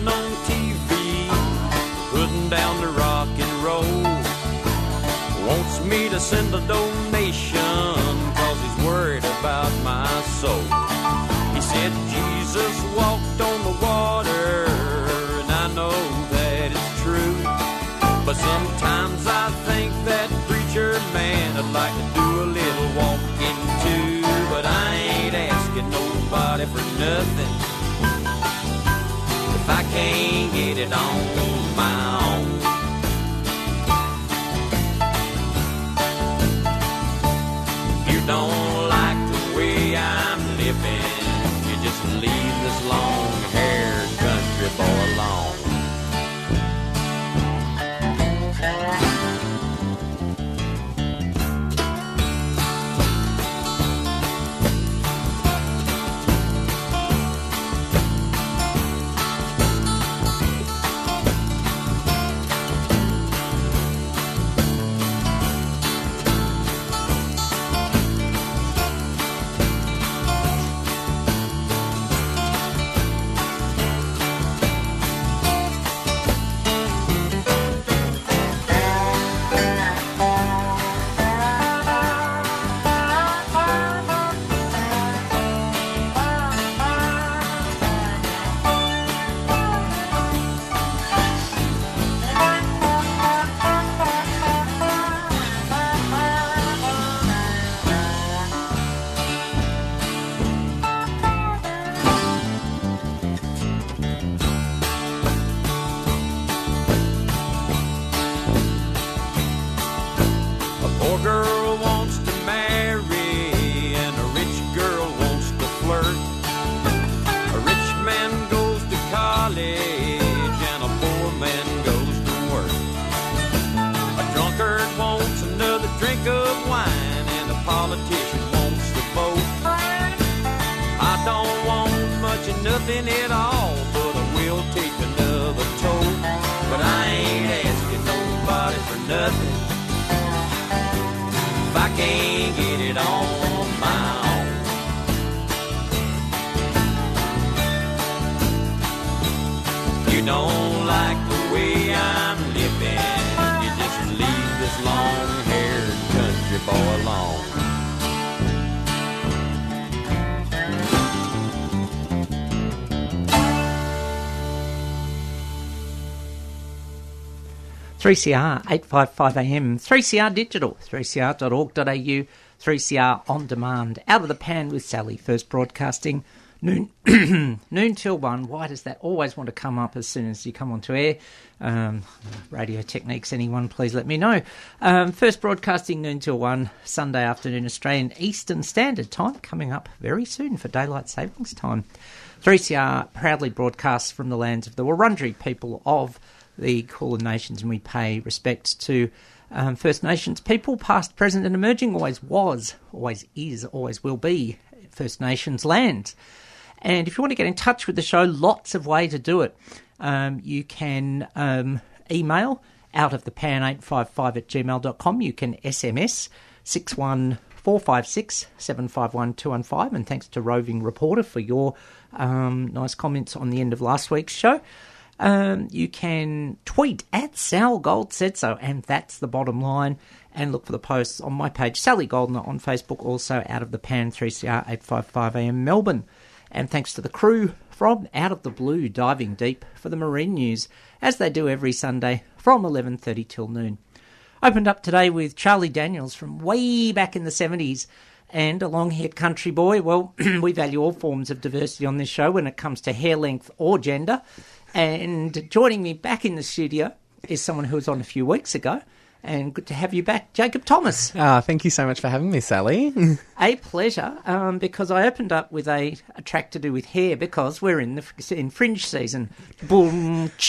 talking on TV, putting down the rock and roll. Wants me to send a donation, cause he's worried about my soul. He said Jesus walked on the water, and I know that it's true. But sometimes I think that preacher man would like to do a little walking too. But I ain't asking nobody for nothing can't get it on my own. 3CR 855am, 3CR digital, 3cr.org.au, 3CR on demand. Out of the pan with Sally, first broadcasting Noon, noon till one. Why does that always want to come up as soon as you come onto air? Um, radio techniques, anyone, please let me know. Um, first broadcasting noon till one, Sunday afternoon, Australian Eastern Standard Time, coming up very soon for daylight savings time. 3CR proudly broadcasts from the lands of the Wurundjeri people of the Kulin Nations, and we pay respect to um, First Nations people, past, present, and emerging. Always was, always is, always will be First Nations land. And if you want to get in touch with the show, lots of way to do it. Um, you can um, email out of the pan855 at gmail.com. You can SMS 61456 751 215. And thanks to Roving Reporter for your um, nice comments on the end of last week's show. Um, you can tweet at Sal Gold said so, and that's the bottom line. And look for the posts on my page, Sally Goldner on Facebook, also out of the Pan 3CR 855 AM Melbourne. And thanks to the crew from Out of the Blue diving deep for the marine news, as they do every Sunday from 11:30 till noon. Opened up today with Charlie Daniels from way back in the 70s and a long haired country boy. Well, we value all forms of diversity on this show when it comes to hair length or gender. And joining me back in the studio is someone who was on a few weeks ago. And good to have you back, Jacob Thomas. Ah, thank you so much for having me, Sally. A pleasure, um, because I opened up with a, a track to do with hair because we're in the in fringe season. Boom.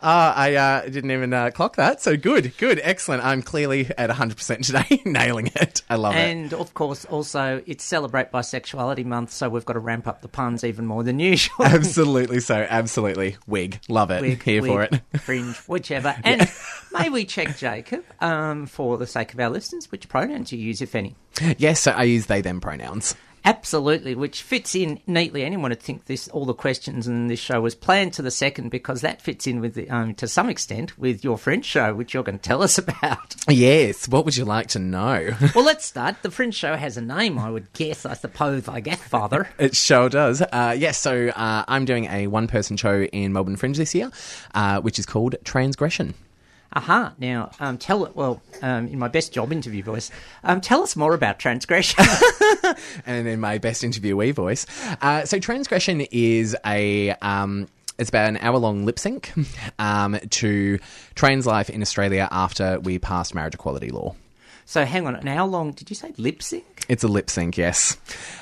Ah, I uh, didn't even uh, clock that. So good, good, excellent. I'm clearly at 100% today, nailing it. I love it. And of course, also it's Celebrate Bisexuality Month, so we've got to ramp up the puns even more than usual. Absolutely so, absolutely. Wig, love it. Wig, Here for it. Fringe, whichever. And may we check, Jacob, um, for the sake of our listeners, which pronouns you use, if any? Yes, so I use they them pronouns. Absolutely, which fits in neatly. Anyone would think this all the questions in this show was planned to the second because that fits in with the, um, to some extent with your Fringe show, which you're going to tell us about. Yes, what would you like to know? well, let's start. The Fringe show has a name, I would guess. I suppose, I guess, Father. It sure does. Uh, yes, so uh, I'm doing a one person show in Melbourne Fringe this year, uh, which is called Transgression. Aha! Now, um, tell it. Well, um, in my best job interview voice, um, tell us more about transgression. and in my best interviewee voice. Uh, so, Transgression is a. Um, it's about an hour long lip sync um, to trans life in Australia after we passed marriage equality law. so, hang on. How long did you say lip sync? It's a lip sync, yes.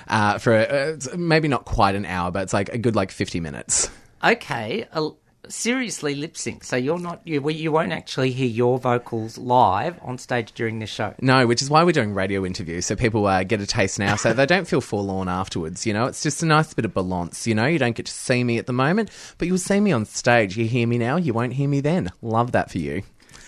Uh, for uh, maybe not quite an hour, but it's like a good like 50 minutes. Okay, uh, seriously, lip sync. So you're not you, you won't actually hear your vocals live on stage during this show. No, which is why we're doing radio interviews, so people uh, get a taste now, so they don't feel forlorn afterwards. You know, it's just a nice bit of balance. You know, you don't get to see me at the moment, but you'll see me on stage. You hear me now, you won't hear me then. Love that for you.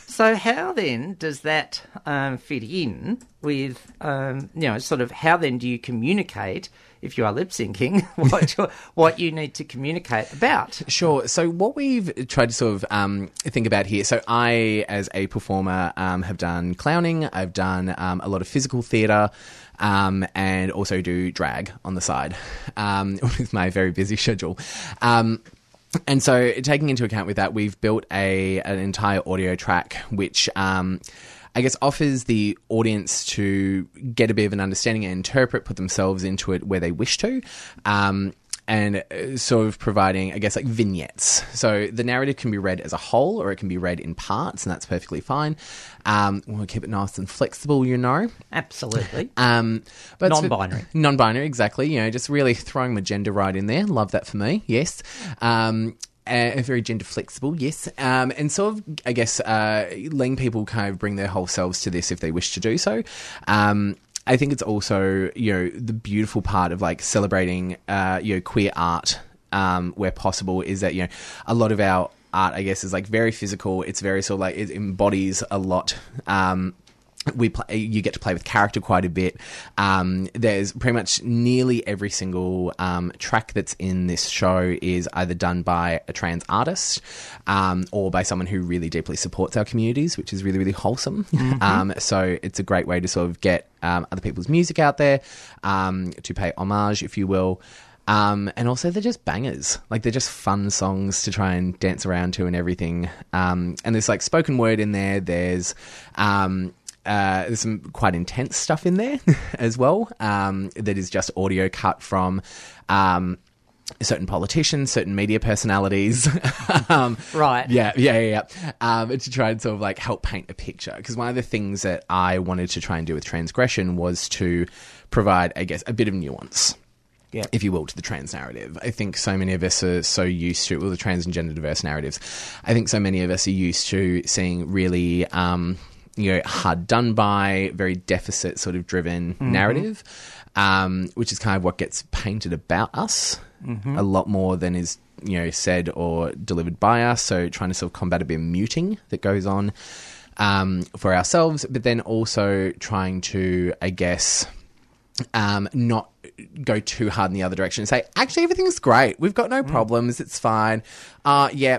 So how then does that um, fit in with um, you know sort of how then do you communicate if you are lip syncing what what you need to communicate about? Sure. So what we've tried to sort of um, think about here. So I, as a performer, um, have done clowning. I've done um, a lot of physical theatre. Um, and also do drag on the side um, with my very busy schedule. Um, and so, taking into account with that, we've built a an entire audio track which. I guess offers the audience to get a bit of an understanding and interpret, put themselves into it where they wish to, um, and uh, sort of providing, I guess, like vignettes. So the narrative can be read as a whole, or it can be read in parts, and that's perfectly fine. Um, we'll keep it nice and flexible, you know. Absolutely. Um, but Non-binary. non-binary, exactly. You know, just really throwing my gender right in there. Love that for me. Yes. Um, uh, very gender flexible, yes, um, and sort of, I guess, uh, letting people kind of bring their whole selves to this if they wish to do so. Um, I think it's also, you know, the beautiful part of like celebrating, uh, you know, queer art um, where possible is that you know a lot of our art, I guess, is like very physical. It's very sort of like it embodies a lot. Um, we play, you get to play with character quite a bit. Um, there's pretty much nearly every single um, track that's in this show is either done by a trans artist um, or by someone who really deeply supports our communities, which is really really wholesome. Um, so it's a great way to sort of get um, other people's music out there um, to pay homage, if you will. Um, and also, they're just bangers. Like, they're just fun songs to try and dance around to and everything. Um, and there's like spoken word in there. There's um, uh, there's some quite intense stuff in there as well um, that is just audio cut from um, certain politicians, certain media personalities. um, Right. Yeah, yeah, yeah. yeah. Um, to try and sort of like help paint a picture. Because one of the things that I wanted to try and do with transgression was to provide, I guess, a bit of nuance Yeah. if you will, to the trans narrative. I think so many of us are so used to, well, the trans and gender diverse narratives. I think so many of us are used to seeing really, um, you know, hard done by, very deficit sort of driven narrative, um, which is kind of what gets painted about us a lot more than is, you know, said or delivered by us. So trying to sort of combat a bit of muting that goes on um, for ourselves, but then also trying to, I guess, um, not go too hard in the other direction and say, actually, everything's great. We've got no problems. It's fine. Uh, yeah,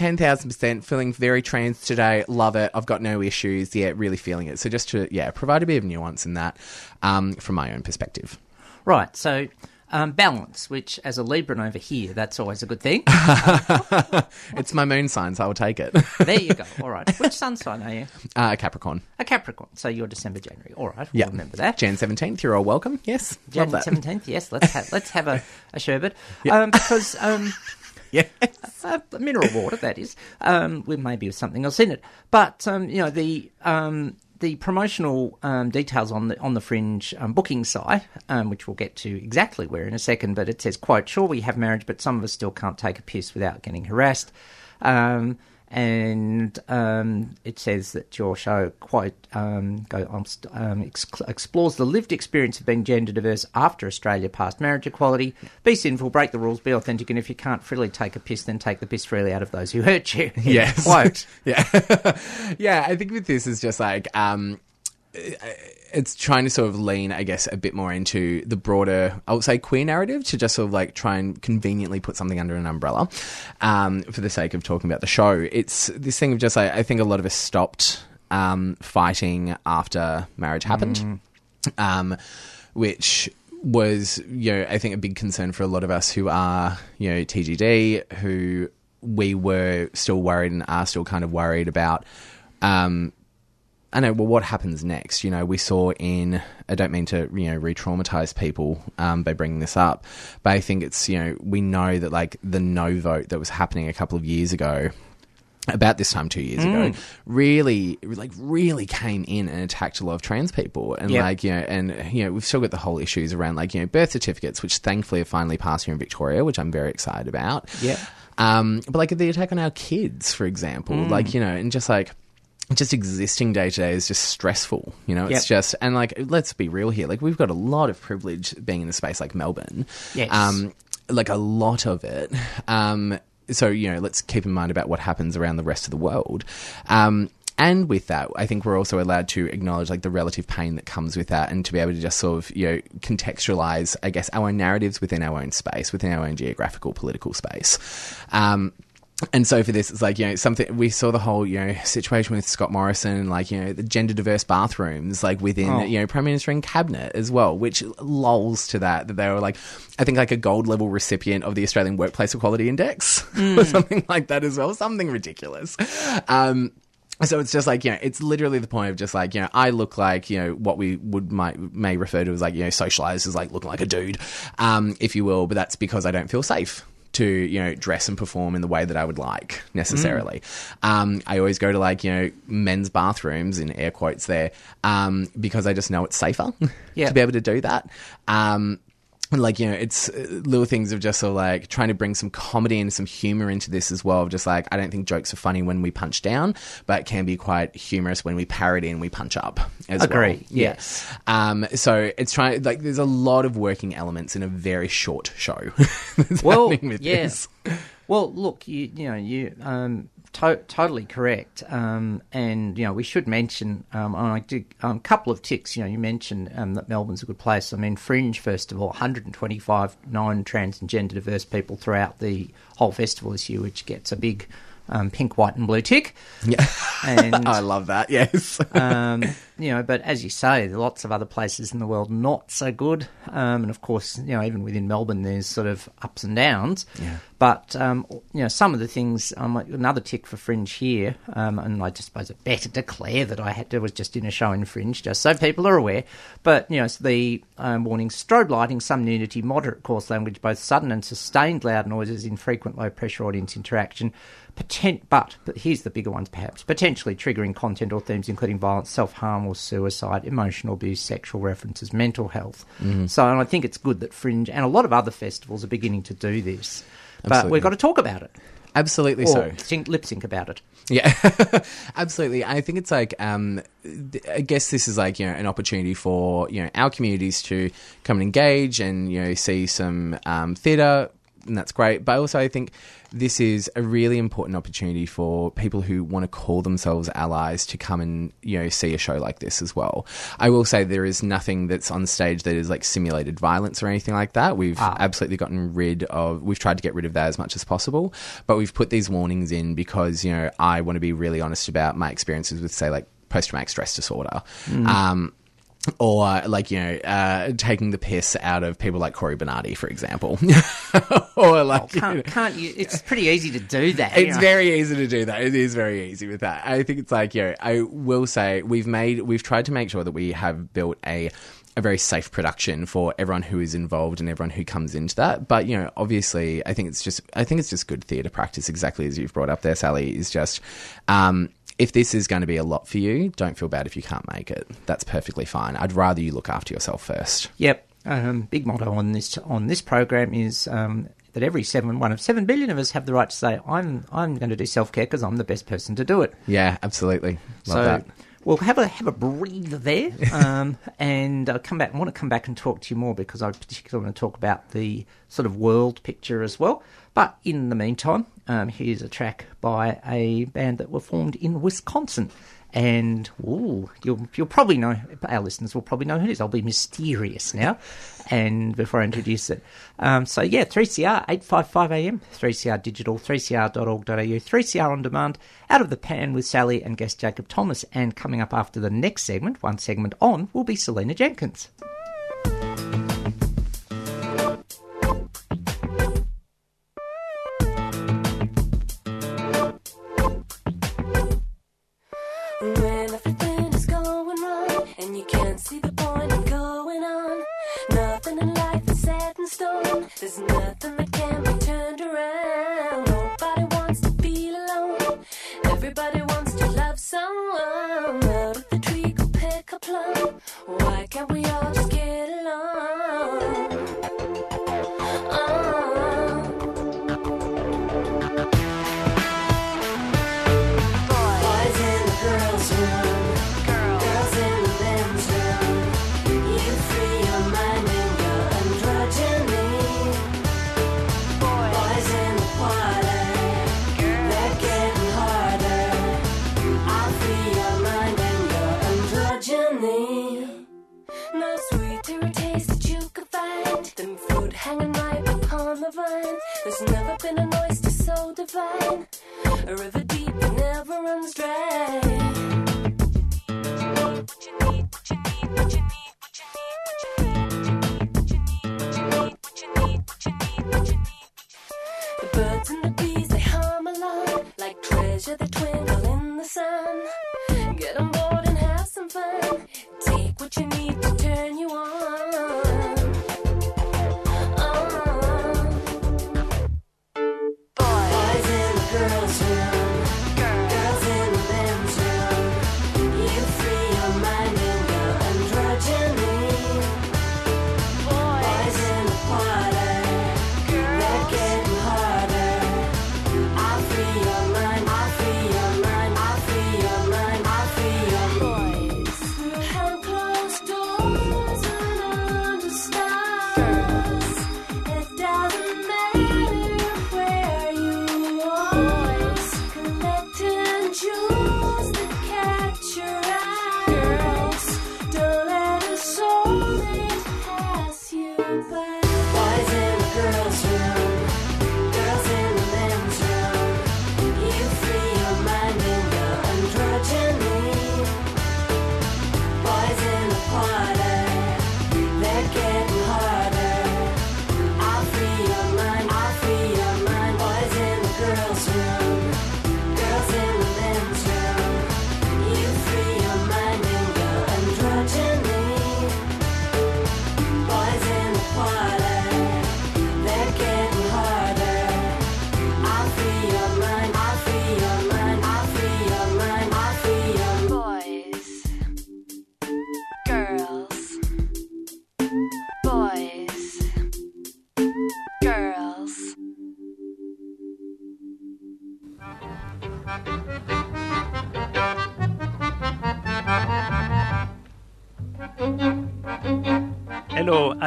10,000% feeling very trans today. Love it. I've got no issues. Yeah, really feeling it. So just to, yeah, provide a bit of nuance in that um, from my own perspective. Right. So um, balance, which as a Libran over here, that's always a good thing. It's my moon sign, so I will take it. there you go. All right. Which sun sign are you? uh, Capricorn. A Capricorn. So you're December, January. All right. We'll Yeah. remember that. Jan 17th, you're all welcome. Yes. That. seventeenth. Yes, let's have let's have a, a sherbet um, because um, Yeah. uh, mineral water that is um, with maybe with something else in it. But um, you know the um, the promotional um, details on the on the Fringe um, booking site, um, which we'll get to exactly where in a second. But it says, "quote Sure, we have marriage, but some of us still can't take a piss without getting harassed." Um, and um, it says that your show quite um, go, um, um, ex- explores the lived experience of being gender diverse after Australia passed marriage equality. Be sinful, break the rules, be authentic, and if you can't freely take a piss, then take the piss freely out of those who hurt you. Yes. Quote. yeah. yeah, I think with this is just like um it's trying to sort of lean, I guess, a bit more into the broader, I would say, queer narrative to just sort of like try and conveniently put something under an umbrella um, for the sake of talking about the show. It's this thing of just like, I think a lot of us stopped um, fighting after marriage happened, um, which was, you know, I think a big concern for a lot of us who are, you know, TGD, who we were still worried and are still kind of worried about. Um, I know. Well, what happens next? You know, we saw in. I don't mean to, you know, re-traumatize people um, by bringing this up, but I think it's, you know, we know that like the no vote that was happening a couple of years ago, about this time two years ago, really, like, really came in and attacked a lot of trans people, and Yep. like, you know, and you know, we've still got the whole issues around like, you know, birth certificates, which thankfully have finally passed here in Victoria, which I'm very excited about. Yeah. Um, but like the attack on our kids, for example, Mm. like you know, and just like just existing day to day is just stressful. You know, it's Yep. just and like let's be real here. Like we've got a lot of privilege being in a space like Melbourne. Yes. Um, like a lot of it. Um, so you know, let's keep in mind about what happens around the rest of the world. Um, and with that, I think we're also allowed to acknowledge like the relative pain that comes with that, and to be able to just sort of you know contextualize, I guess, our own narratives within our own space, within our own geographical political space. Um, and so for this, it's like you know something we saw the whole you know situation with Scott Morrison, like you know the gender diverse bathrooms, like within Oh. you know prime minister and cabinet as well, which lulls to that that they were like, I think like a gold level recipient of the Australian Workplace Equality Index or something like that as well, something ridiculous. Um, so it's just like you know, it's literally the point of just like you know, I look like you know what we would might may refer to as like you know socialized as like looking like a dude, um, if you will. But that's because I don't feel safe to you know dress and perform in the way that I would like necessarily. Um, I always go to like you know men's bathrooms in air quotes there um, because I just know it's safer to be able to do that. Um, like you know it's uh, little things of just sort of like trying to bring some comedy and some humor into this as well of just like i don't think jokes are funny when we punch down but it can be quite humorous when we parody and we punch up as well Agree, Yeah. yes. um so it's trying like there's a lot of working elements in a very short show Well, with yeah. Well, look, you you know you um to- totally correct. Um, and you know we should mention um, I did a um, couple of ticks. You know, you mentioned um, that Melbourne's a good place. I mean, Fringe Festival, 125 non-trans and gender diverse people throughout the whole festival this year, which gets a big um, pink, white, and blue tick. yeah And i love that yes um, you know, but as you say, there are lots of other places in the world not so good. Um, and of course, you know, even within Melbourne, there's sort of ups and downs. Yeah. But um, you know, some of the things. Um, another tick for Fringe here, um, and I just suppose it better declare that I had to was just in a show in Fringe, just so people are aware. But you know, so the um, warning: strobe lighting, some nudity, moderate coarse language, both sudden and sustained loud noises, infrequent low pressure audience interaction. Potent, but, but here's the bigger ones perhaps potentially triggering content or themes including violence, self harm suicide, emotional abuse, sexual references, mental health. So and I think it's good that Fringe and a lot of other festivals are beginning to do this. But Absolutely. we've got to talk about it Absolutely or so. lip sync about it. Yeah, absolutely. I think it's like, um, I guess this is like, you know, an opportunity for, you know, our communities to come and engage and, you know, see some um, theatre, and that's great. But also, I think this is a really important opportunity for people who want to call themselves allies to come and, you know, see a show like this as well. I will say there is nothing that's on stage that is like simulated violence or anything like that. We've Ah. absolutely gotten rid of, we've tried to get rid of that as much as possible, but we've put these warnings in because, you know, I want to be really honest about my experiences with, say, like post traumatic stress disorder. Um, or like you know, uh, taking the piss out of people like Cory Bernardi, for example, or like you know, Can't, can't you? It's pretty easy to do that. you it's know. very easy to do that. It is very easy with that. I think it's like, you know, I will say we've made, we've tried to make sure that we have built a, a very safe production for everyone who is involved and everyone who comes into that. But, you know, obviously, I think it's just, I think it's just good theatre practice, exactly as you've brought up there, Sally, is just, um, if this is going to be a lot for you, don't feel bad if you can't make it. That's perfectly fine. I'd rather you look after yourself first. Yep. Um, big motto on this on this program is um, that every seven one of seven billion of us have the right to say I'm I'm going to do self care because I'm the best person to do it. Yeah, absolutely. Love so that. we'll have a have a breather there, um, and uh, come back. I want to come back and talk to you more because I particularly want to talk about the sort of world picture as well. But in the meantime, um, here's a track by a band that were formed in Wisconsin. And ooh, you'll you'll probably know our listeners will probably know who it is. I'll be mysterious now, and before I introduce it, um, so yeah, three CR eight five five AM, three CR digital, three CR.org.au, three CR on demand, out of the pan with Sally and guest Jacob Thomas, and coming up after the next segment, one segment on, will be Selena Jenkins.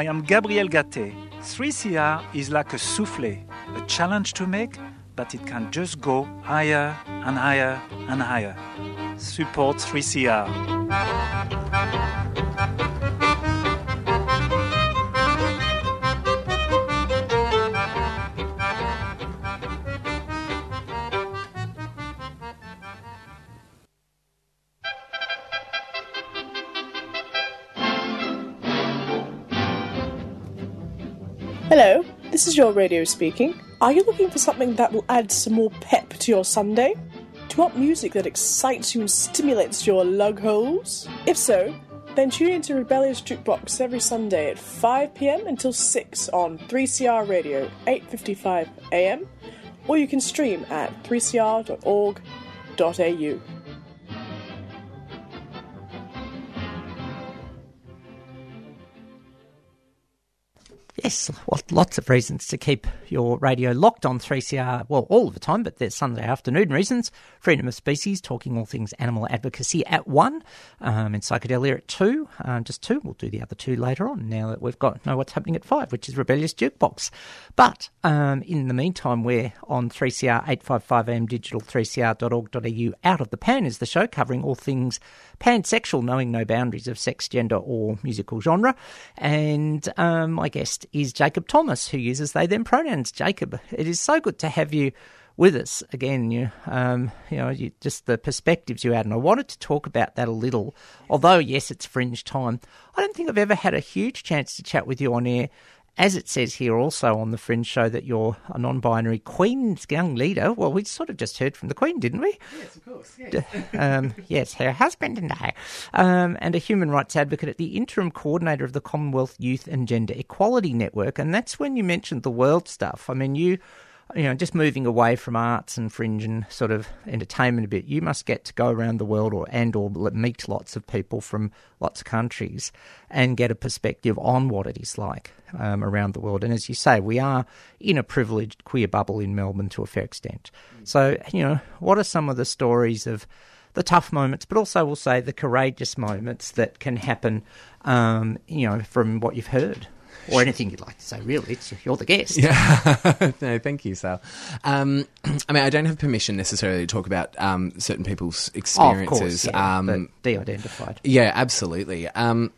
I am Gabriel Gaté. 3CR is like a souffle, a challenge to make, but it can just go higher and higher and higher. Support 3CR. Is your radio speaking. Are you looking for something that will add some more pep to your Sunday? Do you want music that excites you and stimulates your lug holes? If so, then tune into Rebellious Jukebox every Sunday at 5 pm until 6 on 3CR Radio, 8:55 am, or you can stream at 3cr.org.au. Yes, lots of reasons to keep your radio locked on 3CR, well, all of the time, but there's Sunday afternoon reasons. Freedom of Species, talking all things animal advocacy at 1, um, and Psychedelia at 2, um, just 2. We'll do the other two later on now that we've got know what's happening at 5, which is Rebellious Jukebox. But um, in the meantime, we're on 3CR 855am digital, 3cr.org.au. Out of the Pan is the show covering all things pansexual, knowing no boundaries of sex, gender, or musical genre. And um, my guest is Jacob Thomas, who uses they them pronouns. Jacob, it is so good to have you with us again. You, um, you know, you, just the perspectives you add, and I wanted to talk about that a little. Although yes, it's fringe time. I don't think I've ever had a huge chance to chat with you on air. As it says here also on the Fringe show that you're a non binary Queen's young leader. Well, we sort of just heard from the Queen, didn't we? Yes, of course. Yes. um, yes, her husband and I, um, and a human rights advocate at the interim coordinator of the Commonwealth Youth and Gender Equality Network. And that's when you mentioned the world stuff. I mean, you, you know, just moving away from arts and fringe and sort of entertainment a bit, you must get to go around the world or and or meet lots of people from lots of countries and get a perspective on what it is like um, around the world. And as you say, we are in a privileged queer bubble in Melbourne to a fair extent. So, you know, what are some of the stories of the tough moments, but also we'll say the courageous moments that can happen, um, you know, from what you've heard? Or anything you'd like to say, really. It's, you're the guest. Yeah. no, thank you, Sal. Um, I mean, I don't have permission necessarily to talk about um, certain people's Oh, of experiences. course, yeah, um, de-identified. Yeah, absolutely. Um,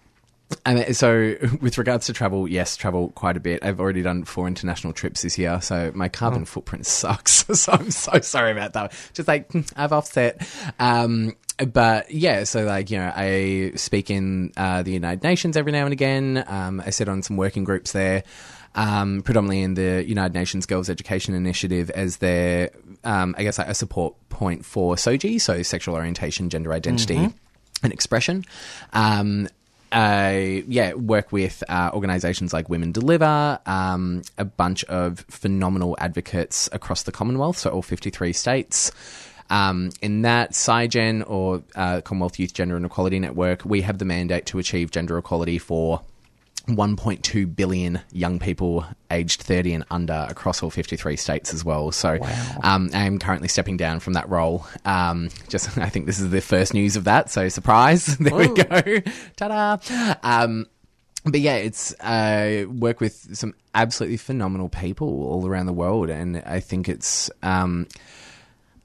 I so, with regards to travel, yes, travel quite a bit. I've already done four international trips this year, so my carbon Oh. footprint sucks. so I'm so sorry about that. Just like I've offset. Um, but yeah, so like you know, I speak in uh, the United Nations every now and again. Um, I sit on some working groups there. Um, predominantly in the United Nations Girls Education Initiative as their, um, I guess, like a support point for SOGI, so sexual orientation, gender identity, and expression. Um, I yeah work with uh, organisations like Women Deliver, um, a bunch of phenomenal advocates across the Commonwealth, so all fifty three states. Um, in that CYGEN or uh, Commonwealth Youth Gender and Equality Network, we have the mandate to achieve gender equality for 1.2 billion young people aged 30 and under across all 53 states as well. So um, I'm currently stepping down from that role. Um, just, I think this is the first news of that. So surprise. there we go. Ta-da. Um, but yeah, it's uh, work with some absolutely phenomenal people all around the world, and I think it's um,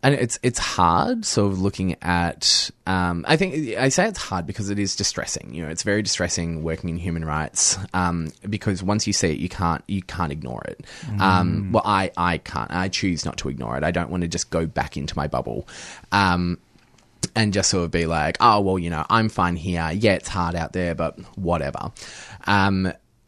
and it's it's hard sort of looking at um, I think I say it's hard because it is distressing you know it's very distressing working in human rights um, because once you see it you can't you can't ignore it um, well I, I can't I choose not to ignore it I don't want to just go back into my bubble um, and just sort of be like, oh, well, you know, I'm fine here. Yeah, it's hard out there, but whatever.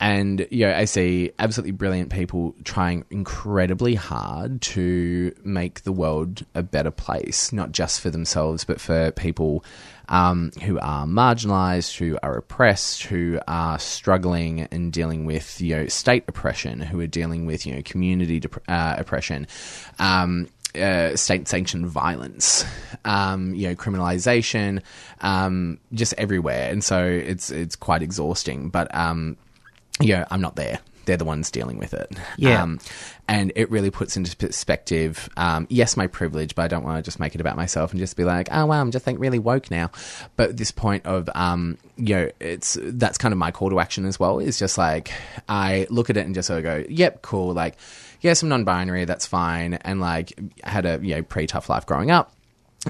Um, and, you know, I see absolutely brilliant people trying incredibly hard to make the world a better place, not just for themselves, but for people um, who are marginalized, who are oppressed, who are struggling and dealing with, you know, state oppression, who are dealing with, you know, community dep- uh, oppression. Um, uh, state sanctioned violence, um, you know, criminalization, um, just everywhere, and so it's it's quite exhausting. But um, yeah, I'm not there. they're the ones dealing with it. Yeah. Um, and it really puts into perspective, um, yes, my privilege, but I don't want to just make it about myself and just be like, oh wow, I'm just like really woke now. But this point of, um, you know, it's that's kind of my call to action as well. Is just like I look at it and just sort of go, yep, cool. Like, yes, I'm non-binary, that's fine, and like I had a you know pretty tough life growing up.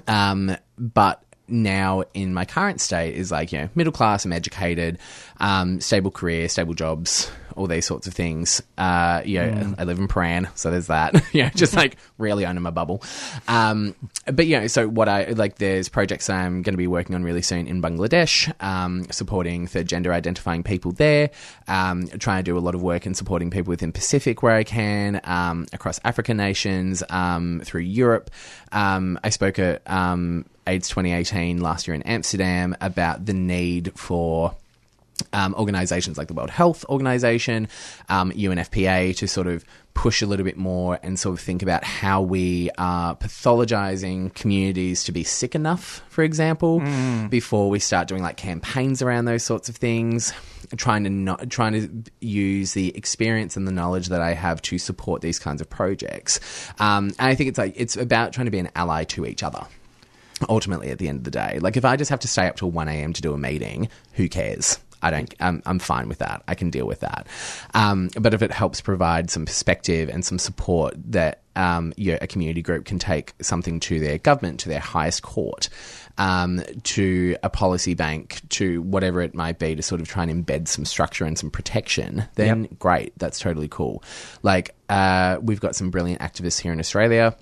Um, but now in my current state is like, you know, middle class, I'm educated, um, stable career, stable jobs, all these sorts of things. Uh, you know, I live in Prahran, so there's that. you know, just like really under my bubble. Um, but you know, so what I like, there's projects I'm going to be working on really soon in Bangladesh, um, supporting third gender identifying people there, um, trying to do a lot of work in supporting people within Pacific where I can, um, across African nations, um, through Europe. Um, I spoke at um, AIDS 2018 last year in Amsterdam about the need for um, organizations like the World Health Organization, um, UNFPA, to sort of push a little bit more and sort of think about how we are pathologizing communities to be sick enough, for example, before we start doing like campaigns around those sorts of things. Trying to not trying to use the experience and the knowledge that I have to support these kinds of projects. Um, and I think it's like it's about trying to be an ally to each other ultimately at the end of the day. Like if I just have to stay up till 1 a.m. to do a meeting, who cares? I don't, I'm, I'm fine with that. I can deal with that. Um, but if it helps provide some perspective and some support that um, you know, a community group can take something to their government, to their highest court, um, to a policy bank, to whatever it might be, to sort of try and embed some structure and some protection, then great. That's totally cool. Like, uh, we've got some brilliant activists here in Australia.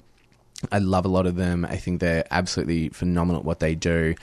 I love a lot of them. I think they're absolutely phenomenal at what they do.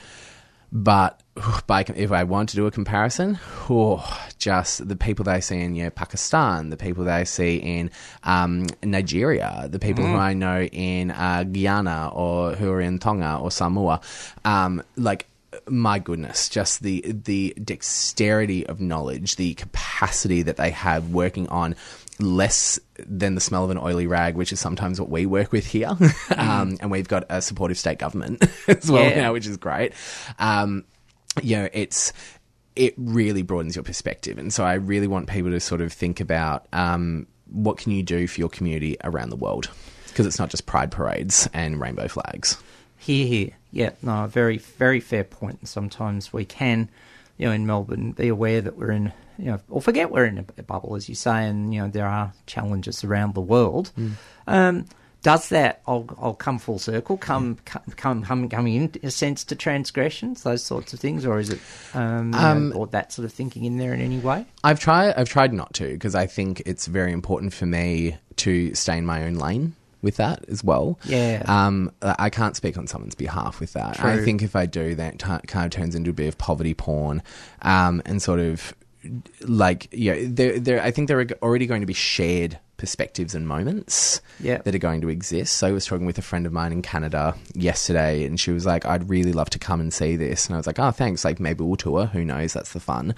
But by, if I want to do a comparison, oh, just the people that I see in know, Pakistan, the people that I see in um, Nigeria, the people who I know in uh, Guyana or who are in Tonga or Samoa, um, like my goodness, just the the dexterity of knowledge, the capacity that they have working on less than the smell of an oily rag, which is sometimes what we work with here. um, and we've got a supportive state government as well Yeah. now, which is great. Um, you know, it's it really broadens your perspective, and so I really want people to sort of think about um, what can you do for your community around the world because it's not just pride parades and rainbow flags. Here, here. Yeah, no, very, very fair point. And sometimes we can, you know, in Melbourne, be aware that we're in, you know, or forget we're in a, bubble, as you say, and, you know, there are challenges around the world. Um, does that, I'll, I'll come full circle, come, come, come, come, coming in, a sense, to transgressions, those sorts of things, or is it, um, you know, or that sort of thinking in there in any way? I've tried. I've tried not to because I think it's very important for me to stay in my own lane with that as well. Yeah. Um, I can't speak on someone's behalf with that. I think if I do, that t- kind of turns into a bit of poverty porn, um, and sort of like yeah, there, there. I think there are already going to be shared perspectives and moments Yeah. that are going to exist. So I was talking with a friend of mine in Canada yesterday, and she was like, "I'd really love to come and see this," and I was like, "Oh, thanks. Like maybe we'll tour. Who knows? That's the fun."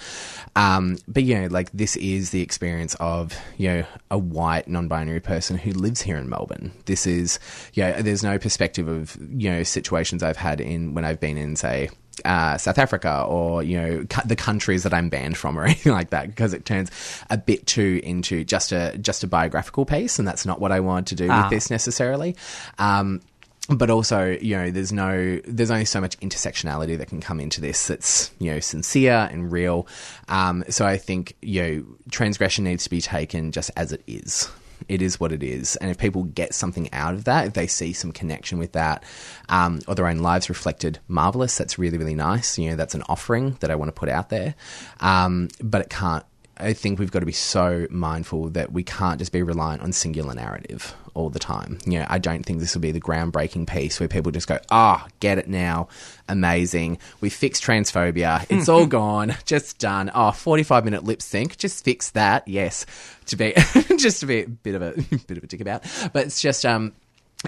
Um, but you know, like this is the experience of you know a white non-binary person who lives here in Melbourne. This is yeah. There's no perspective of you know situations I've had in when I've been in say uh, South Africa or you know cu- the countries that I'm banned from or anything like that because it turns a bit too into just a just a biographical piece and that's not what I wanted to do Ah. with this necessarily. Um, but also, you know, there's no, there's only so much intersectionality that can come into this that's, you know, sincere and real. Um, so I think, you know, transgression needs to be taken just as it is. It is what it is. And if people get something out of that, if they see some connection with that, um, or their own lives reflected, marvelous. That's really, really nice. You know, that's an offering that I want to put out there. Um, but it can't, I think we've got to be so mindful that we can't just be reliant on singular narrative all the time. You know, I don't think this will be the groundbreaking piece where people just go, ah, get it now. Amazing. We fixed transphobia. It's all gone. Just done. Oh, 45 minute lip sync. Just fix that. Yes. To be, just to be a bit of a, bit of a dick about. But it's just, um,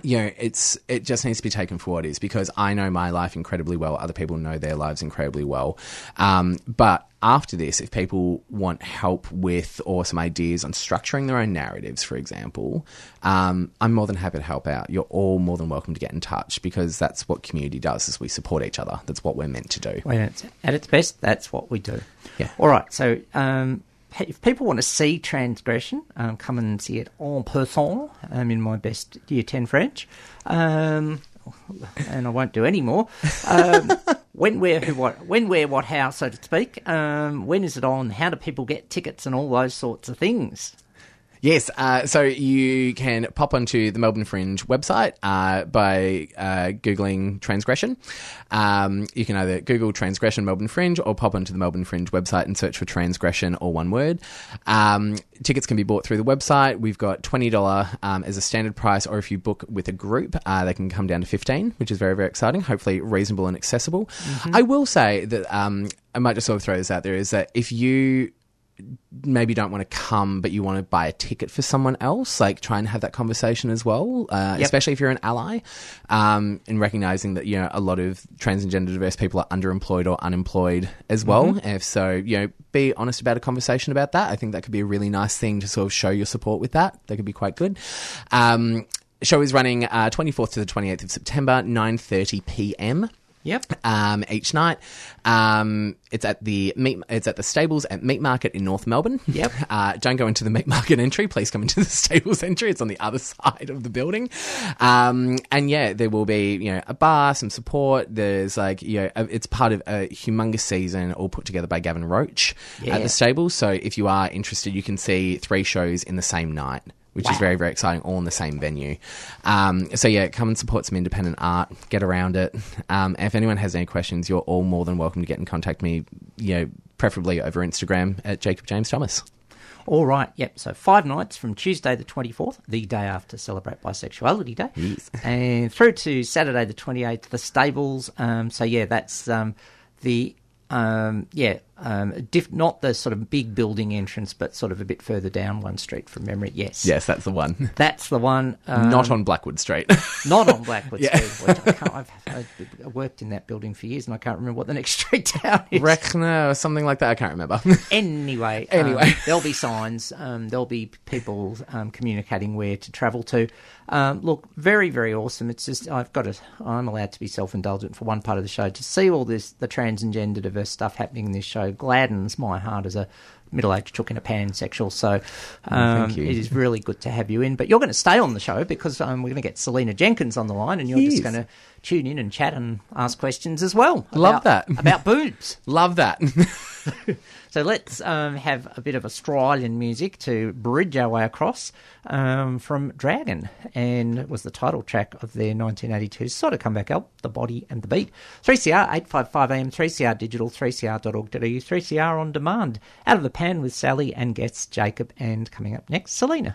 you know, it's it just needs to be taken for what it is because I know my life incredibly well. Other people know their lives incredibly well. Um, but after this, if people want help with or some ideas on structuring their own narratives, for example, um, I'm more than happy to help out. You're all more than welcome to get in touch because that's what community does: is we support each other. That's what we're meant to do. It's at its best, that's what we do. Yeah. All right. So, um, if people want to see transgression, um, come and see it en person um, in my best Year 10 French. Um, and I won't do any more. Um, when, where, who, what, when, where, what, how, so to speak. Um, when is it on? How do people get tickets and all those sorts of things? Yes, uh, so you can pop onto the Melbourne Fringe website uh, by uh, Googling transgression. Um, you can either Google transgression Melbourne Fringe or pop onto the Melbourne Fringe website and search for transgression or one word. Um, tickets can be bought through the website. We've got $20 um, as a standard price, or if you book with a group, uh, they can come down to 15 which is very, very exciting. Hopefully, reasonable and accessible. I will say that um, I might just sort of throw this out there is that if you maybe don't want to come, but you want to buy a ticket for someone else, like try and have that conversation as well, uh, Yep. especially if you're an ally, um, and recognizing that, you know, a lot of trans and gender diverse people are underemployed or unemployed as well. If so, you know, be honest about a conversation about that. I think that could be a really nice thing to sort of show your support with that. That could be quite good. Um, show is running uh, 24th to the 28th of September, 9.30 p.m Yep. um, each night. Um, it's at the meat. It's at the stables at Meat Market in North Melbourne. Yep. Uh, don't go into the Meat Market entry. Please come into the stables entry. It's on the other side of the building. Um, and yeah, there will be you know a bar, some support. There's like you know a- it's part of a humongous season all put together by Gavin Roach at the stables. So if you are interested, you can see three shows in the same night. Which is very, very exciting, all in the same venue. Um, so, yeah, come and support some independent art, get around it. Um, if anyone has any questions, you're all more than welcome to get in contact with me, you know, preferably over Instagram at Jacob James Thomas. All right, yep. So five nights from Tuesday the 24th, the day after Celebrate Bisexuality Day, Yes. and through to Saturday the 28th, the Stables. Um, so yeah, that's um, the um, yeah, um, diff- not the sort of big building entrance, but sort of a bit further down one street from memory. Yes, Yes, that's the one. that's the one. Um, Not on Blackwood Street. not on Blackwood Yeah. Street. Which I can't, I've, I've worked in that building for years, and I can't remember what the next street down is. Rechner or something like that. I can't remember. Anyway, um, Anyway. there'll be signs. Um, there'll be people um, communicating where to travel to. Um, look, very, very awesome. It's just I've got to. I'm allowed to be self-indulgent for one part of the show. To see all this, the trans and gender diverse stuff happening in this show, gladdens my heart as a middle-aged chook in a pansexual. So um, you. it is really good to have you in. But you're going to stay on the show because um, we're going to get Selena Jenkins on the line, and you're Yes. just going to tune in and chat and ask questions as well. Love that. about boobs. Love that. So let's um, have a bit of Australian music to bridge our way across um, from Dragon, and it was the title track of their 1982 sort of comeback album, The Body and the Beat. 3CR 855 AM, 3CR Digital, 3CR.org.au, 3CR on demand. Out of the pan with Sally and guests Jacob, and coming up next, Selena.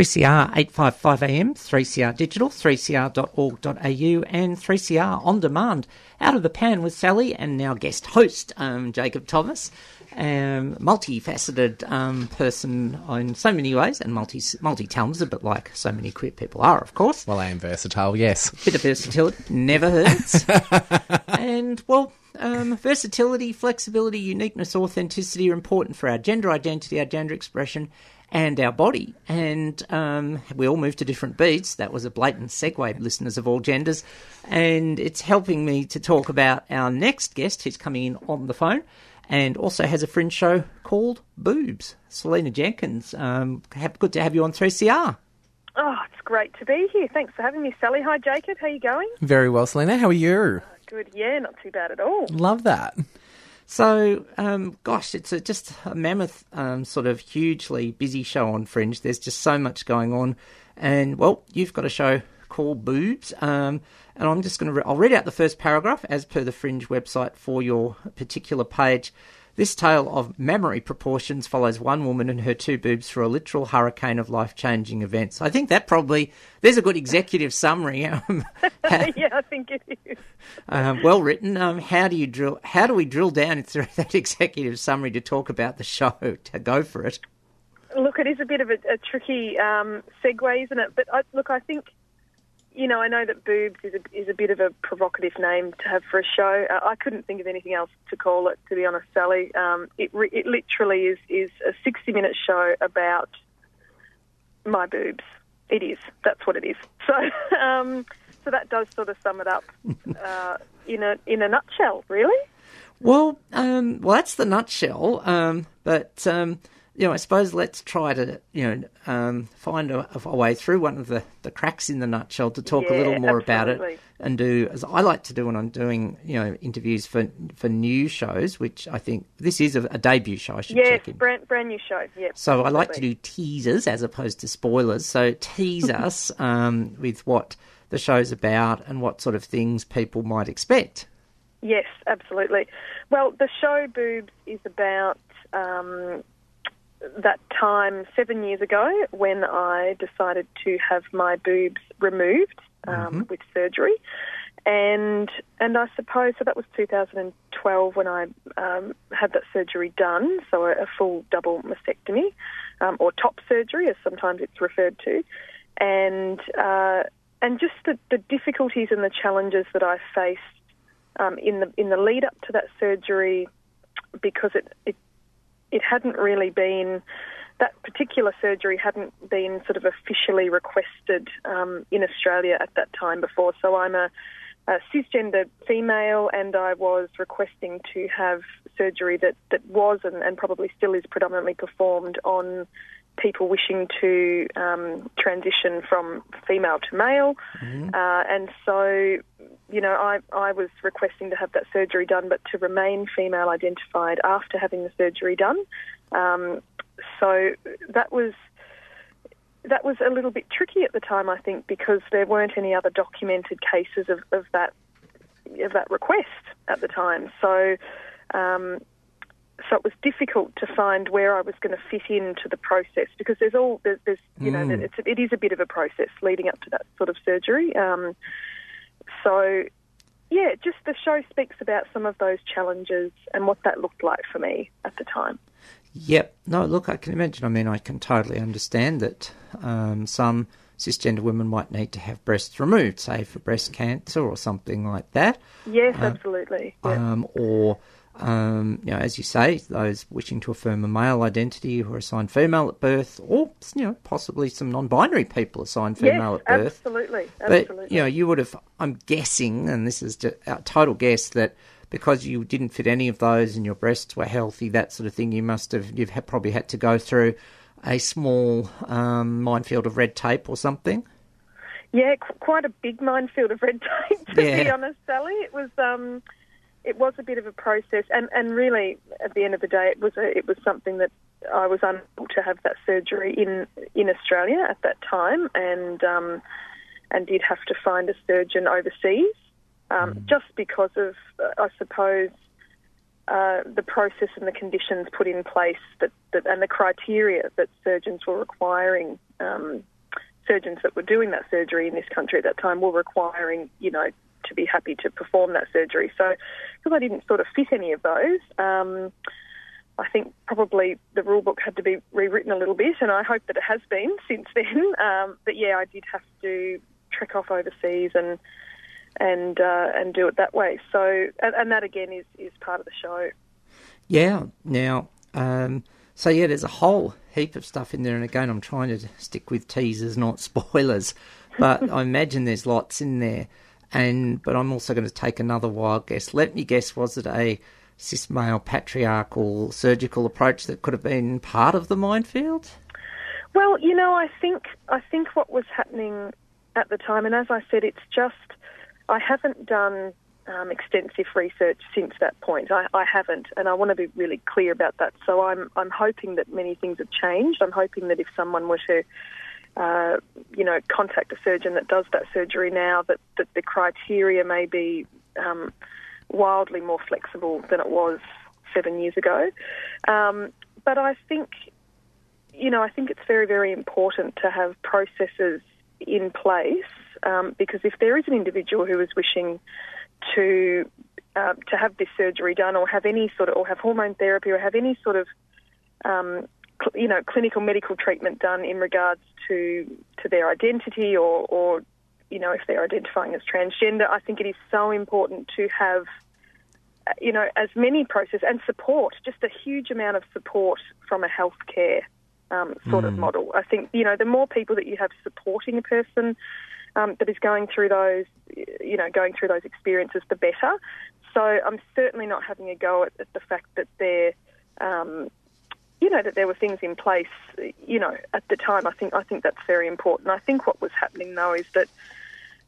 3CR 855 AM, 3CR Digital, 3cr.org.au, and 3CR On Demand. Out of the pan with Sally and now guest host, um, Jacob Thomas. Um, multifaceted um, person in so many ways and multi multi talented, but like so many queer people are, of course. Well, I am versatile, yes. Bit of versatility never hurts. and well, um, versatility, flexibility, uniqueness, authenticity are important for our gender identity, our gender expression, and our body. And um, we all move to different beats. That was a blatant segue, listeners of all genders. And it's helping me to talk about our next guest who's coming in on the phone and also has a fringe show called Boobs. Selena Jenkins, um, have, good to have you on 3CR. Oh, it's great to be here. Thanks for having me, Sally. Hi, Jacob. How are you going? Very well, Selena. How are you? Good. Yeah, not too bad at all. Love that. So, um, gosh, it's a, just a mammoth, um, sort of hugely busy show on Fringe. There's just so much going on, and well, you've got a show called Boobs, um, and I'm just going to re- I'll read out the first paragraph as per the Fringe website for your particular page. This tale of mammary proportions follows one woman and her two boobs through a literal hurricane of life changing events. I think that probably, there's a good executive summary. Um, yeah, I think it is. um, well written. Um, how do you drill? How do we drill down through that executive summary to talk about the show? To go for it. Look, it is a bit of a, a tricky um, segue, isn't it? But I, look, I think you know, I know that boobs is a, is a bit of a provocative name to have for a show. Uh, I couldn't think of anything else to call it, to be honest, Sally. Um, it, re- it literally is, is a 60 minute show about my boobs. It is. That's what it is. So, um, so that does sort of sum it up uh, in a in a nutshell, really. Well, um, well, that's the nutshell. Um, but um, you know, I suppose let's try to you know um, find a, a way through one of the, the cracks in the nutshell to talk a little more about it and do as I like to do when I'm doing you know interviews for for new shows, which I think this is a, a debut show. I should Yes, check in. brand brand new show. Yep. So I like to do teasers as opposed to spoilers. So tease us um, with what the show's about and what sort of things people might expect. Yes, absolutely. Well, the show Boobs is about um, that time seven years ago when I decided to have my boobs removed um, with surgery. And and I suppose so that was 2012 when I um, had that surgery done, so a, a full double mastectomy, um, or top surgery, as sometimes it's referred to, and uh, and just the, the difficulties and the challenges that I faced um, in the in the lead up to that surgery, because it, it it hadn't really been that particular surgery hadn't been sort of officially requested um, in Australia at that time before. So I'm a, a cisgender female, and I was requesting to have surgery that that was and, and probably still is predominantly performed on people wishing to um, transition from female to male. Uh, and so, you know, I, I was requesting to have that surgery done, but to remain female identified after having the surgery done. Um, so that was that was a little bit tricky at the time, I think, because there weren't any other documented cases of, of that of that request at the time. So um, so it was difficult to find where I was going to fit into the process because there's all there's, there's you know it's it is a bit of a process leading up to that sort of surgery. Um, so yeah, just the show speaks about some of those challenges and what that looked like for me at the time. Yep. No, look, I can imagine. I mean, I can totally understand that um, some cisgender women might need to have breasts removed, say for breast cancer or something like that. Yes, absolutely. Yeah. Um, or, um, you know, as you say, those wishing to affirm a male identity who are assigned female at birth, or, you know, possibly some non binary people assigned female yes, at birth. absolutely, absolutely. But you know, you would have. I'm guessing, and this is a total guess, that because you didn't fit any of those and your breasts were healthy, that sort of thing, you must have. You've probably had to go through a small um, minefield of red tape or something. Yeah, qu- quite a big minefield of red tape. To be honest, Sally, it was um, it was a bit of a process, and and really, at the end of the day, it was a, it was something that I was unable to have that surgery in in Australia at that time, and um, and did have to find a surgeon overseas, um, just because of I suppose uh, the process and the conditions put in place that, that and the criteria that surgeons were requiring um, surgeons that were doing that surgery in this country at that time were requiring, you know, to be happy to perform that surgery. So, because I didn't sort of fit any of those, um, I think probably the rule book had to be rewritten a little bit, and I hope that it has been since then. Um, but yeah, I did have to trek off overseas and and uh, and do it that way. So, and, and that again is is part of the show. Yeah. Now, um, so yeah, there's a whole heap of stuff in there, and again, I'm trying to stick with teasers, not spoilers. But I imagine there's lots in there, and but I'm also going to take another wild guess. Let me guess, was it a cis male patriarchal surgical approach that could have been part of the minefield? Well, you know, I think I think what was happening at the time, and as I said, it's just I haven't done um, extensive research since that point. I, I haven't, and I want to be really clear about that. So I'm I'm hoping that many things have changed. I'm hoping that if someone were to uh, you know, contact a surgeon that does that surgery now, that, that the criteria may be um, wildly more flexible than it was seven years ago. Um, but I think, you know, I think it's very, very important to have processes in place um, because if there is an individual who is wishing to uh, to have this surgery done or have any sort of or have hormone therapy or have any sort of um, you know clinical medical treatment done in regards to to their identity or or you know if they're identifying as transgender. I think it is so important to have uh, you know as many process and support just a huge amount of support from a healthcare um, sort of model. I think you know the more people that you have supporting a person um, that is going through those, you know, going through those experiences, the better. So I'm certainly not having a go at, at the fact that there, um, you know, that there were things in place, you know, at the time. I think I think that's very important. I think what was happening though is that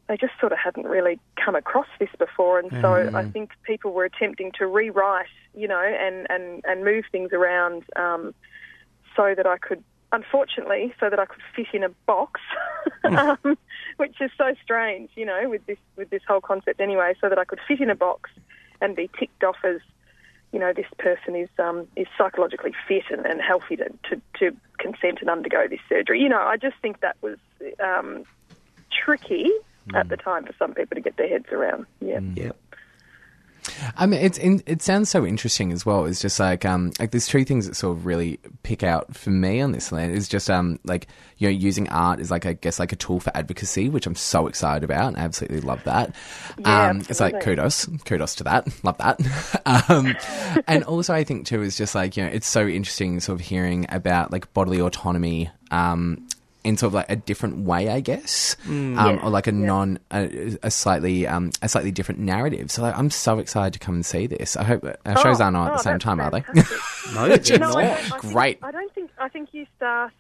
they just sort of hadn't really come across this before, and so I think people were attempting to rewrite, you know, and and and move things around um, so that I could, unfortunately, so that I could fit in a box, um, which is so strange, you know, with this with this whole concept anyway, so that I could fit in a box and be ticked off as, you know, this person is um, is psychologically fit and, and healthy to, to to consent and undergo this surgery. You know, I just think that was um, tricky at the time for some people to get their heads around. Yeah. Yep. I mean, it's in, it sounds so interesting as well. It's just like um like there's two things that sort of really pick out for me on this land. Is just um like you know using art is like I guess like a tool for advocacy, which I'm so excited about and I absolutely love that. Yeah, um, it's like kudos, kudos to that, love that. um, and also I think too is just like you know it's so interesting sort of hearing about like bodily autonomy. Um, in sort of like a different way, I guess, um, or like a non, a, a slightly, um, a slightly different narrative. So like, I'm so excited to come and see this. I hope our shows Oh, aren't on at oh, the same that's time, are they? No, they're No, not. Great. I don't think. I think you start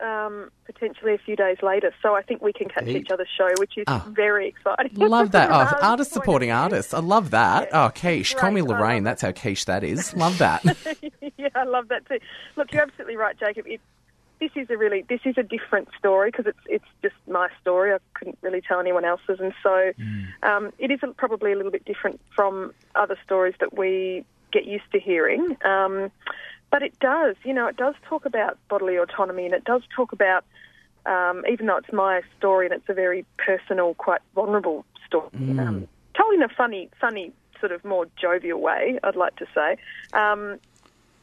um, potentially a few days later, so I think we can catch each other's show, which is Ah. very exciting. Love that. Oh, an artist artist supporting artists. I love that. Yeah. Oh, quiche. Call me Lorraine. That's how quiche that is. Love that. yeah, I love that too. Look, you're absolutely right, Jacob. It, this is a really this is a different story because it's it's just my story. I couldn't really tell anyone else's, and so um, it is probably a little bit different from other stories that we get used to hearing. Um, but it does, you know, it does talk about bodily autonomy, and it does talk about um, even though it's my story and it's a very personal, quite vulnerable story, um, told in a funny, funny sort of more jovial way. I'd like to say. Um,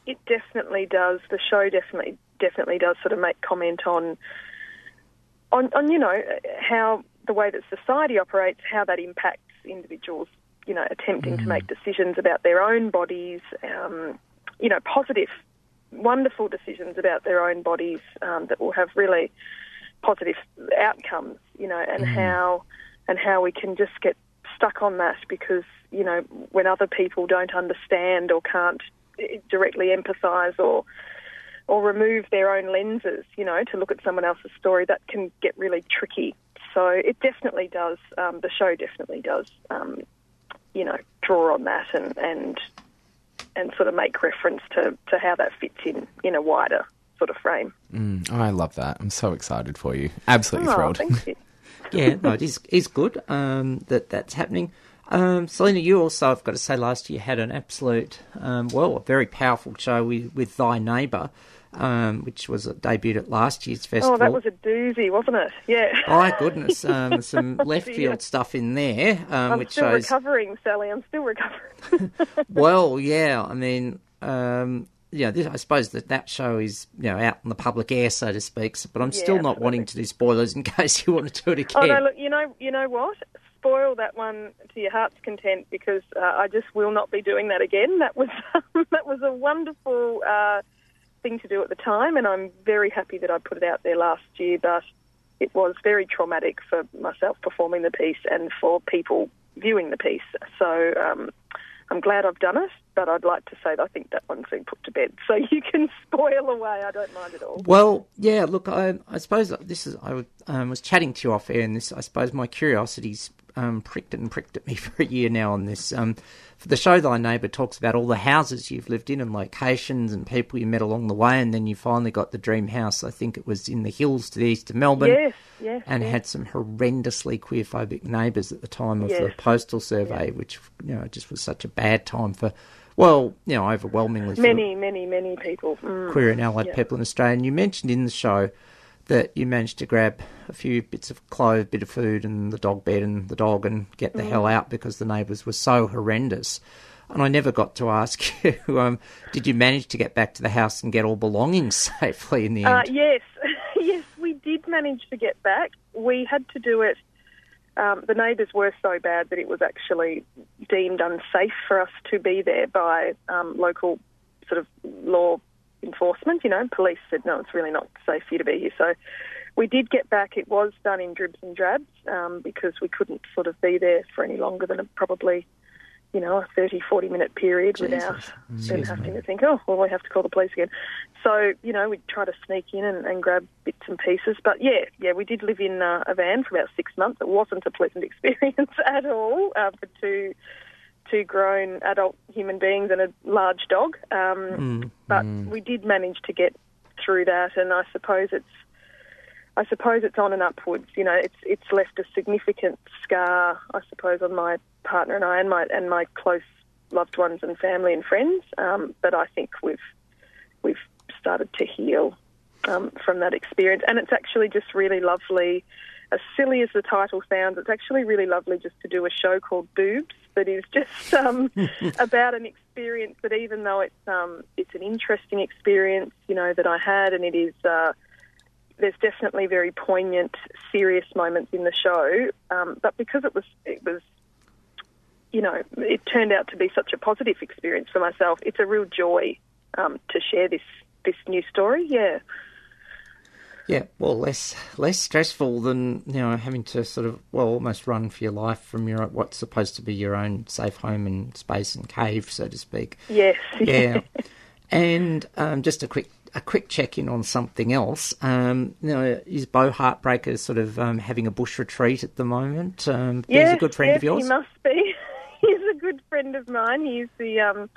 it definitely does. The show definitely definitely does sort of make comment on on on you know how the way that society operates, how that impacts individuals. You know, attempting to make decisions about their own bodies. Um, you know, positive, wonderful decisions about their own bodies um, that will have really positive outcomes. You know, and how and how we can just get stuck on that because you know when other people don't understand or can't eh, directly empathise or or remove their own lenses, you know, to look at someone else's story, that can get really tricky. So it definitely does. Um, the show definitely does, um, you know, draw on that and and and sort of make reference to, to how that fits in in a wider sort of frame. Mm, I love that. I'm so excited for you. Absolutely Oh, thrilled. thank you. yeah, no, it is is good um, that that's happening. Um, Selena, you also, I've got to say, last year had an absolute, um, well, a very powerful show with, with Thy Neighbour, um, which was debuted at last year's festival. Oh, that was a doozy, wasn't it? Yeah. Oh my goodness, um, some left field stuff in there, um, I'm which still shows. recovering, Sally. I'm still recovering. Well, yeah, I mean, um, yeah, this, I suppose that that show is you know out in the public air, so to speak. so- But I'm still Yeah, not wanting to do spoilers in case you want to do it again. Oh no! Look, you know, you know what? Spoil that one to your heart's content because uh, I just will not be doing that again. That was that was a wonderful uh, thing to do at the time, and I'm very happy that I put it out there last year. But it was very traumatic for myself performing the piece and for people viewing the piece. So um, I'm glad I've done it. But I'd like to say that I think that one's been put to bed. So you can spoil away. I don't mind at all. Well, yeah. Look, I, I suppose this is. I um, was chatting to you off air, and this. I suppose my curiosity's um, pricked it and pricked at me for a year now on this. Um, for the show, Thy Neighbour talks about all the houses you've lived in and locations and people you met along the way, and then you finally got the dream house. I think it was in the hills to the east of Melbourne. Yes, yes, And yes. had some horrendously queerphobic neighbours at the time of the postal survey, which you know just was such a bad time for. Well, you know, overwhelmingly Many, many, many people. Mm. queer and allied people in Australia. And you mentioned in the show that you managed to grab a few bits of clothes, bit of food, and the dog bed and the dog, and get the Mm. hell out because the neighbours were so horrendous. And I never got to ask you, um, did you manage to get back to the house and get all belongings safely in the Uh, end? yes, yes, we did manage to get back. We had to do it. Um, the neighbours were so bad that it was actually deemed unsafe for us to be there by um, local sort of law enforcement. You know, police said no, it's really not safe for you to be here. So we did get back. It was done in dribs and drabs um, because we couldn't sort of be there for any longer than a, probably, you know, a 30, 40 minute period without them having to think, oh, well, we have to call the police again. So, you know, we'd try to sneak in and, and grab bits and pieces. But yeah, yeah, we did live in uh, a van for about six months. It wasn't a pleasant experience at all uh, for two two grown adult human beings and a large dog. Um, But we did manage to get through that, and I suppose it's I suppose it's on and upwards. You know, it's it's left a significant scar, I suppose, on my partner and I, and my and my close loved ones and family and friends. Um, but I think we've we've started to heal um, from that experience, and it's actually just really lovely. As silly as the title sounds, it's actually really lovely just to do a show called Boobs that is just um, about an experience that, even though it's um, it's an interesting experience, you know, that I had, and it is. Uh, there's definitely very poignant, serious moments in the show, um, but because it was it was, you know, it turned out to be such a positive experience for myself. It's a real joy um, to share this this new story. Yeah, Yeah, well, less less stressful than you know having to sort of well almost run for your life from your what's supposed to be your own safe home and space and cave, so to speak. yes, Yeah, and um, just a quick a quick check in on something else. Um, you know, is Bo Heartbreaker sort of um, having a bush retreat at the moment? Um, he's a good friend yes, of yours. He must be. he's a good friend of mine. He's the um,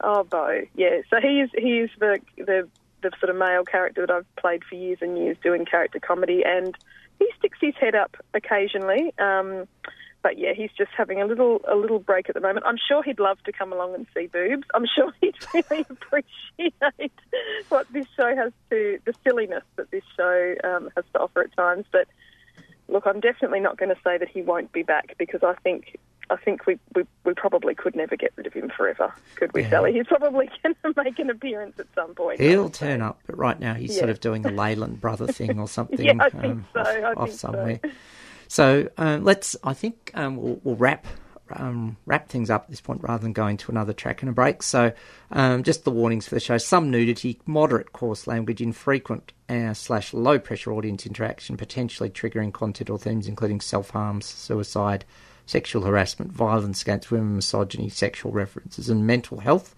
oh Bo, yeah. So he's is he is the the the sort of male character that I've played for years and years doing character comedy, and he sticks his head up occasionally. Um, but yeah, he's just having a little a little break at the moment. I'm sure he'd love to come along and see boobs. I'm sure he'd really appreciate what this show has to the silliness that this show um, has to offer at times. But look, I'm definitely not going to say that he won't be back because I think I think we, we, we probably could never get rid of him forever, could we, Yeah. Sally? He's probably going to make an appearance at some point. He'll turn up, but right now he's sort of doing the Leyland brother thing or something. Yeah, I think um, so, Off, I off think so. somewhere. So um, let's. I think um, we'll, we'll wrap um, wrap things up at this point rather than going to another track and a break. So um, just the warnings for the show: some nudity, moderate coarse language, infrequent uh, slash low pressure audience interaction, potentially triggering content or themes including self harms, suicide. Sexual harassment, violence against women, misogyny, sexual references, and mental health.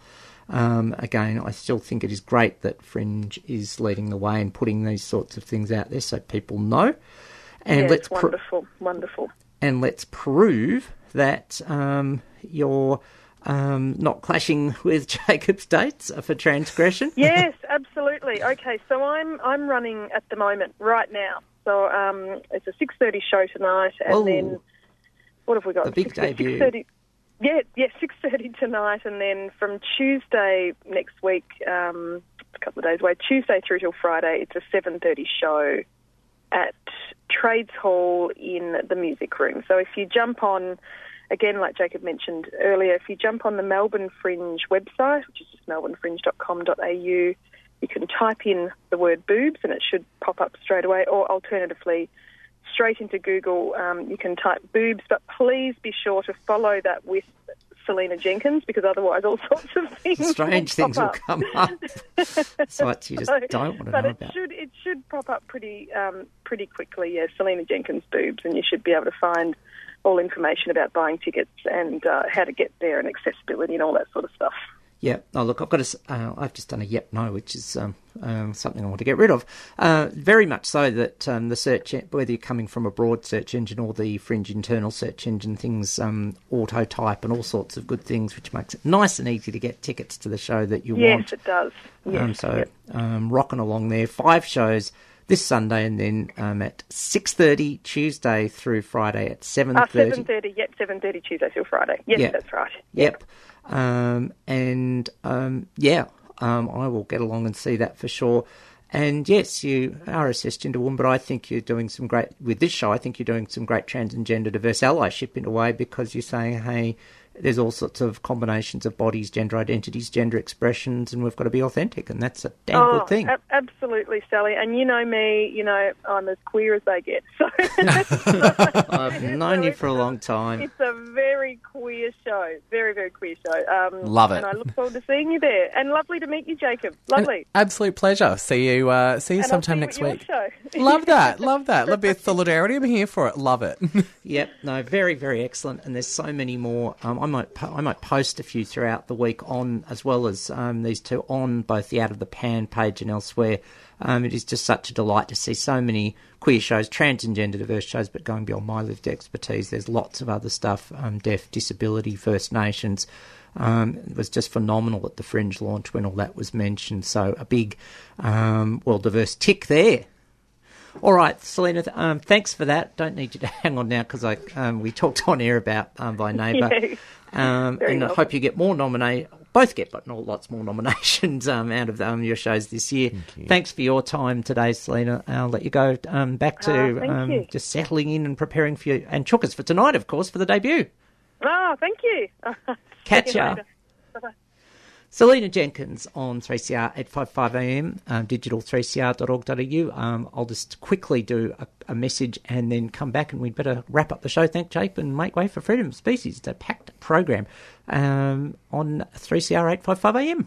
Um, again, I still think it is great that Fringe is leading the way and putting these sorts of things out there so people know. And Yeah, let's wonderful, wonderful. and let's prove that um, you're um, not clashing with Jacob's dates for transgression. yes, absolutely. Okay, so I'm I'm running at the moment right now. So um, it's a six thirty show tonight, and Oh. then what have we got? The big Six- debut. 6:30 Yeah, yeah, six thirty tonight, and then from Tuesday next week, um, a couple of days away, Tuesday through till Friday, it's a seven thirty show at Trades Hall in the music room. So if you jump on, again, like Jacob mentioned earlier, if you jump on the Melbourne Fringe website, which is just melbournefringe.com.au, you can type in the word boobs and it should pop up straight away, or alternatively, straight into Google, um, you can type boobs, but please be sure to follow that with Selena Jenkins because otherwise all sorts of things Strange will things will up. come up. Sites you just So- don't want to but know it about. should it should pop up pretty um, pretty quickly. Yeah, Selena Jenkins boobs, and you should be able to find all information about buying tickets and uh, how to get there and accessibility and all that sort of stuff. Yeah. Oh, look, I've got to. s- Uh, I've just done a yep no, which is um, um, something I want to get rid of. Uh, very much so that um, the search, whether you're coming from a broad search engine or the fringe internal search engine, things um, auto type and all sorts of good things, which makes it nice and easy to get tickets to the show that you yes, want. it does. Yes, um, so yep. um, rocking along there. Five shows this Sunday, and then um, at six thirty Tuesday through Friday at seven Uh, seven thirty. Yep, seven thirty Tuesday till Friday. Yes, Yeah. that's right. Yep. Um, and um, yeah, um, I will get along and see that for sure. And yes, you are a cisgender woman, but I think you're doing some great with this show. I think you're doing some great trans and gender diverse allyship in a way because you're saying, hey, there's all sorts of combinations of bodies, gender identities, gender expressions, and we've got to be authentic, and that's a damn oh, good thing. ab- absolutely, Sally. And you know me. You know I'm as queer as they get. So I've known you for a long time. It's a very queer show. Very, very queer show. Um, Love it. And I look forward to seeing you there. And lovely to meet you, Jacob. Lovely. Absolute pleasure. See you. Uh, see you And I'll sometime see you next your week. show. Love that. Love that. Love bit of solidarity. I'm here for it. Love it. Yep, no, very, very excellent. And there's so many more. Um, I might, po- I might post a few throughout the week on, as well as um, these two on both the Out of the Pan page and elsewhere. Um, it is just such a delight to see so many queer shows, trans and gender diverse shows, but going beyond my lived expertise, there's lots of other stuff, um, deaf, disability, First Nations. Um, it was just phenomenal at the Fringe launch when all that was mentioned. So a big, um, well, diverse tick there. All right, Selena. Um, thanks for that. Don't need you to hang on now because I um, we talked on air about um, Thy neighbour, Yes. um, Very and I hope you get more nominate. Both get, but not lots more nominations um, out of um, your shows this year. Thanks for your time today, Selena. I'll let you go um, back to Ah, thank um, just settling in and preparing for you and Chookers for tonight, of course, for the debut. Oh, thank you. Catch See you later. Bye-bye. Selena Jenkins on 3CR 855am, um, digital3cr.org.au. Um, I'll just quickly do a, a message and then come back and we'd better wrap up the show. Thank Jape and make way for Freedom of Species. It's a packed program um, on 3CR 855am.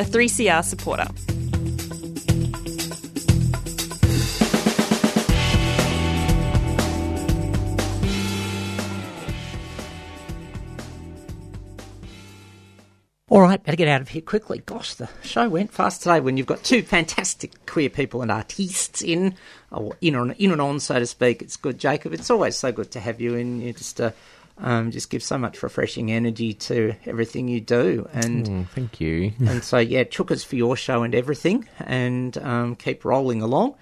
a 3CR supporter. All right, better get out of here quickly. Gosh, the show went fast today when you've got two fantastic queer people and artistes in, or in, in and on, so to speak. It's good, Jacob. It's always so good to have you in. You just uh, um, just give so much refreshing energy to everything you do. And Mm, thank you. and so, yeah, chookers for your show and everything, and um, keep rolling along.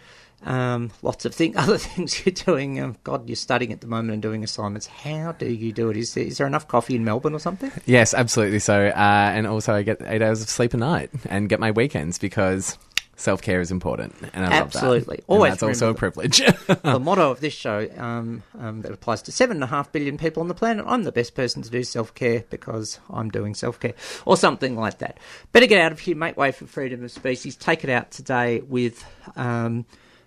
Um, lots of thing, other things you're doing. Um, God, you're studying at the moment and doing assignments. How do you do it? Is there, is there enough coffee in Melbourne or something? Yes, absolutely. So, uh, and also I get eight hours of sleep a night and get my weekends because self care is important, and I Absolutely. love that. And Always that's also a privilege. the motto of this show um, um, that applies to seven and a half billion people on the planet. I'm the best person to do self care because I'm doing self care, or something like that. Better get out of here, make way for freedom of species. Take it out today with um,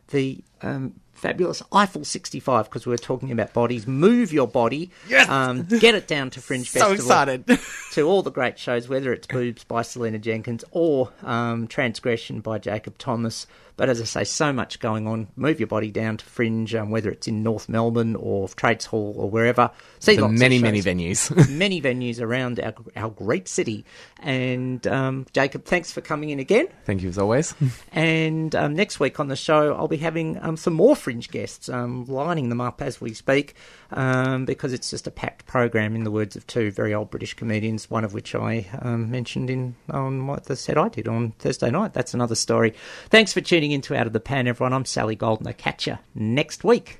the um, fabulous Eiffel 65 because we were talking about bodies. Move your body. Yes! Um, get it down to Fringe so Festival excited. to all the great shows, whether it's Boobs by Selena Jenkins or um, Transgression by Jacob Thomas. But as I say, so much going on. Move your body down to Fringe, um, whether it's in North Melbourne or Trades Hall or wherever. See of many, many venues. many venues around our, our great city. And um, Jacob, thanks for coming in again. Thank you as always. And um, next week on the show, I'll be having um, some more fringe guests, um, lining them up as we speak, um, because it's just a packed program. In the words of two very old British comedians, one of which I um, mentioned in on what the set I did on Thursday night. That's another story. Thanks for tuning in to Out of the Pan, everyone. I'm Sally Goldner. I catch you next week.